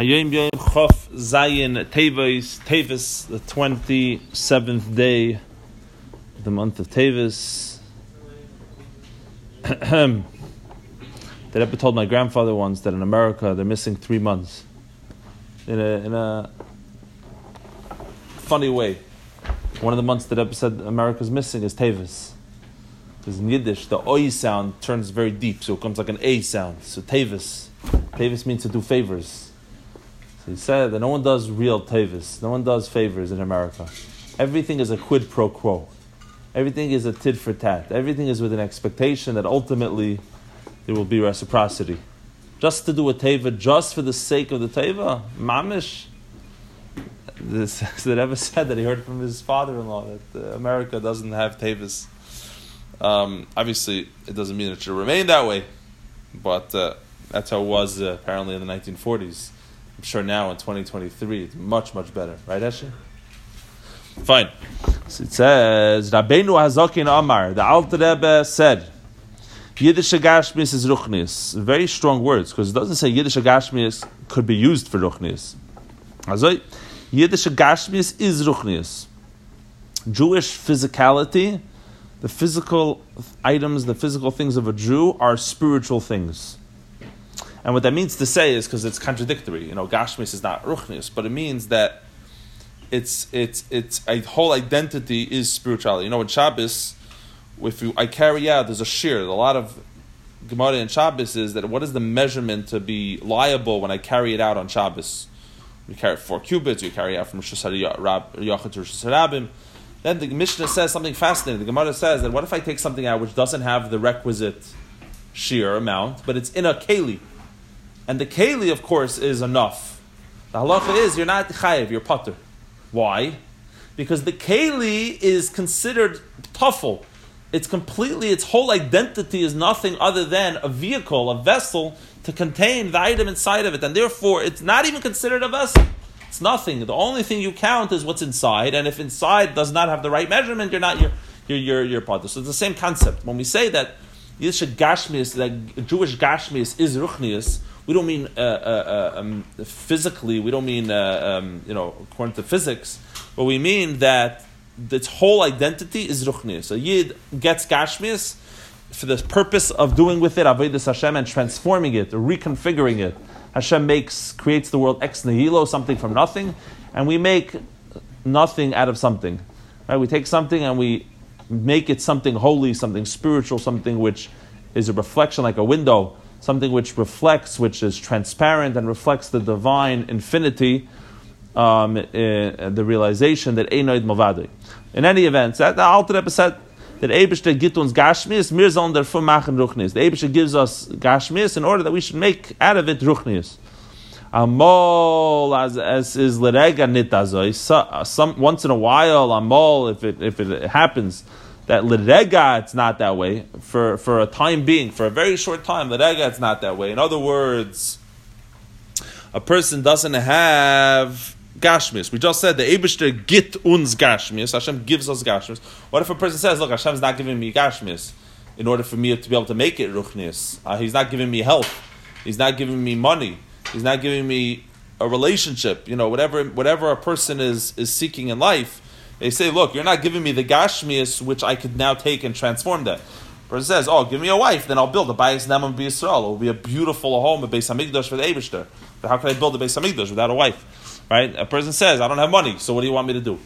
Hayom Yom Chof Zayin Tevis, Tevis, the 27th day of the month of Tevis. that Rebbe told my grandfather once that in America they're missing three months. In a, in a funny way. One of the months that Rebbe said America's missing is Tevis. Because in Yiddish, the oi sound turns very deep, so it comes like an a sound. So Tevis. Tevis means to do favors. So he said that no one does real tavis, no one does favors in America. Everything is a quid pro quo. Everything is a tit for tat. Everything is with an expectation that ultimately there will be reciprocity. Just to do a teva, just for the sake of the teva, mamish. This that ever said that he heard from his father-in-law that uh, America doesn't have tevas. Um, obviously, it doesn't mean it should remain that way, but uh, that's how it was uh, apparently in the 1940s. I'm sure now in 2023 it's much, much better. Right, Eshe? Fine. So it says, Rabbeinu Hazakin Amar, the Alter Rebbe said, Yiddish Gashmis is Ruchnis. Very strong words, because it doesn't say Yiddish Gashmis could be used for Ruchnis. Also, Yiddish Gashmis is Ruchnis. Jewish physicality, the physical items, the physical things of a Jew are spiritual things. And what that means to say is because it's contradictory. You know, Gashmis is not Ruchnis, but it means that it's it's it's a whole identity is spirituality. You know, in Shabbos, if you, I carry out, there's a shiur. A lot of Gemara in Shabbos is that what is the measurement to be liable when I carry it out on Shabbos? You carry four cubits, you carry out from Shusar Yachid to Shusar Then the Mishnah says something fascinating. The Gemara says that what if I take something out which doesn't have the requisite shiur amount, but it's in a keli? And the keli, of course, is enough. The halacha is you're not chayiv, you're patur. Why? Because the keli is considered tafel. It's completely, its whole identity is nothing other than a vehicle, a vessel to contain the item inside of it. And therefore, it's not even considered a vessel. It's nothing. The only thing you count is what's inside. And if inside does not have the right measurement, you're not your, your, your, your patur. So it's the same concept. When we say that Yiddish Gashmias, that Jewish Gashmias is Ruchnias, we don't mean uh, uh, uh, um, physically, we don't mean, uh, um, you know, according to physics, but we mean that its whole identity is ruchnius. A yid gets gashmius for the purpose of doing with it avodas Hashem and transforming it, reconfiguring it. Hashem makes creates the world ex nihilo, something from nothing, and we make nothing out of something. Right? We take something and we make it something holy, something spiritual, something which is a reflection like a window something which reflects, which is transparent and reflects the divine infinity, um, the realization that Einoid Mavadi. In any event, that the Alter Rebbe said that Eibishter gibt uns Gashmias, mir sollen machen Ruchnias. The Eibishter gives us Gashmias in order that we should make out of it Ruchnias. Amol, as, as is Lerega Nitazoi, some, once in a while, Amol, if it, if it happens, that lerega it's not that way. For for a time being for a very short time lerega it's not that way. In other words a person doesn't have gashmis we just said the Eibishter git uns gashmis Hashem gives us gashmis what if a person says look Hashem's not giving me gashmis in order for me to be able to make it ruchnis uh, he's not giving me health he's not giving me money. He's not giving me a relationship you know whatever whatever a person is is seeking in life they say, look, you're not giving me the gashmias which I could now take and transform that. Person says, oh, give me a wife, then I'll build a Bayis Ne'eman B'Yisrael. It will be a beautiful home, a Beis Hamikdash for the Eibishter. But how can I build a Beis Hamikdash without a wife? Right? A person says, I don't have money, so what do you want me to do?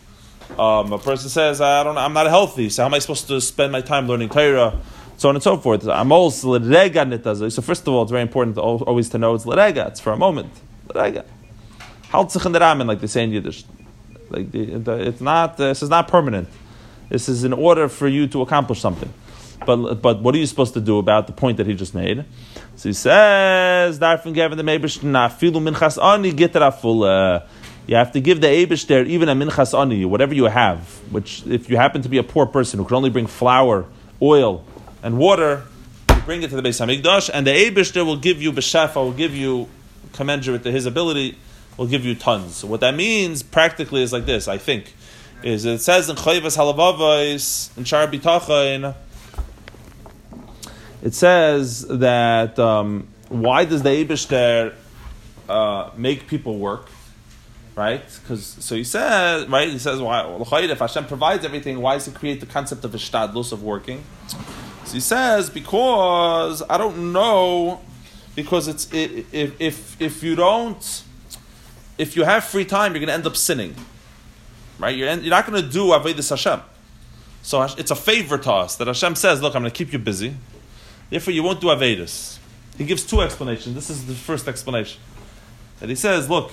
Um, a person says, I don't, I'm not healthy, so how am I supposed to spend my time learning Torah? So on and so forth. So first of all, it's very important to always to know it's lerega. It's for a moment. Lerega. Like they say in Yiddish. Like the, the, it's not. Uh, this is not permanent. This is in order for you to accomplish something. But but what are you supposed to do about the point that he just made? So he says, "Darfin gavin the nafilu minchas ani gitraful." You have to give the Abishter even a minchas ani, whatever you have. Which, if you happen to be a poor person who can only bring flour, oil, and water, you bring it to the Beis Hamikdash, and the Abishter will give you b'shafa, will give you commensurate to his ability will give you tons. So what that means practically is like this, I think, is it says in Chovos Halevavos, in Shar it says that um, why does the Abishter uh, make people work, right? Because so he says, right? He says, why? If Hashem provides everything, why does He create the concept of ishtadlus of working? So he says, because I don't know, because it's it, if if if you don't, if you have free time, you're going to end up sinning, right? You're you're not going to do avodas Hashem. So it's a favor to us that Hashem says, look, I'm going to keep you busy. Therefore, you won't do avodas. He gives two explanations. This is the first explanation. That he says, look,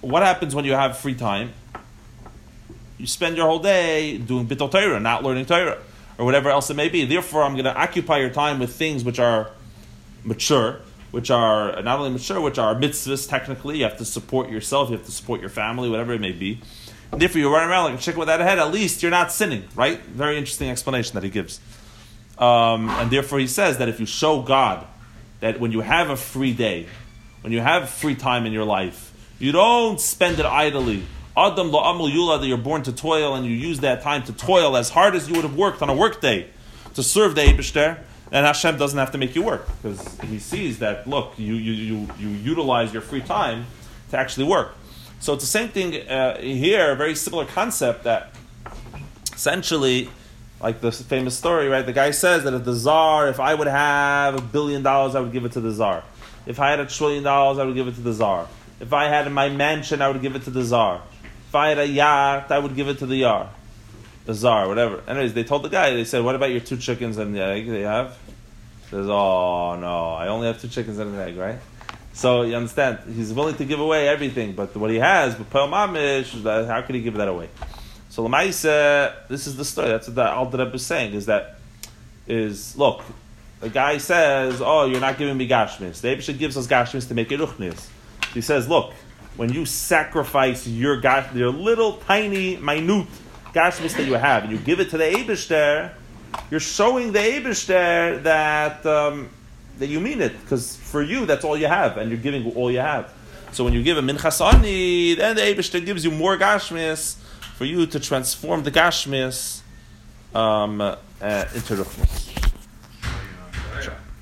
what happens when you have free time? You spend your whole day doing bittul Torah, not learning Torah, or whatever else it may be. Therefore, I'm going to occupy your time with things which are mutar, which are not only mutar, which are mitzvahs technically. You have to support yourself, you have to support your family, whatever it may be. And if you run around like a chicken without a head, at least you're not sinning, right? Very interesting explanation that he gives. Um, and therefore, he says that if you show God that when you have a free day, when you have free time in your life, you don't spend it idly. Adam la'amul yula that you're born to toil and you use that time to toil as hard as you would have worked on a work day to serve the Eibishter, and Hashem doesn't have to make you work because He sees that look, you, you, you, you utilize your free time to actually work. So it's the same thing uh, here, a very similar concept that essentially, like the famous story, right? The guy says that if the czar, if I would have a billion dollars, I would give it to the czar. If I had a trillion dollars, I would give it to the czar. If I had my mansion, I would give it to the czar. If I had a yacht, I would give it to the yar, the czar, whatever. Anyways, they told the guy, they said, "What about your two chickens and the egg they have?" Says, "Oh no, I only have two chickens and an egg, right?" So you understand, he's willing to give away everything, but what he has, but Mamish, how could he give that away? So Lamaisa, this is the story. That's what the Alter is saying. Is that is look, the guy says, "Oh, you're not giving me gashmis." The Abishter gives us gashmis to make it ruchnis. He says, "Look, when you sacrifice your gash, your little tiny minute gashmis that you have, and you give it to the Abishter, you're showing the Abishter that." Um, that you mean it, because for you, that's all you have, and you're giving all you have. So when you give a minchasani, then the Eibishter gives you more gashmis for you to transform the gashmis um, uh, into ruchnis.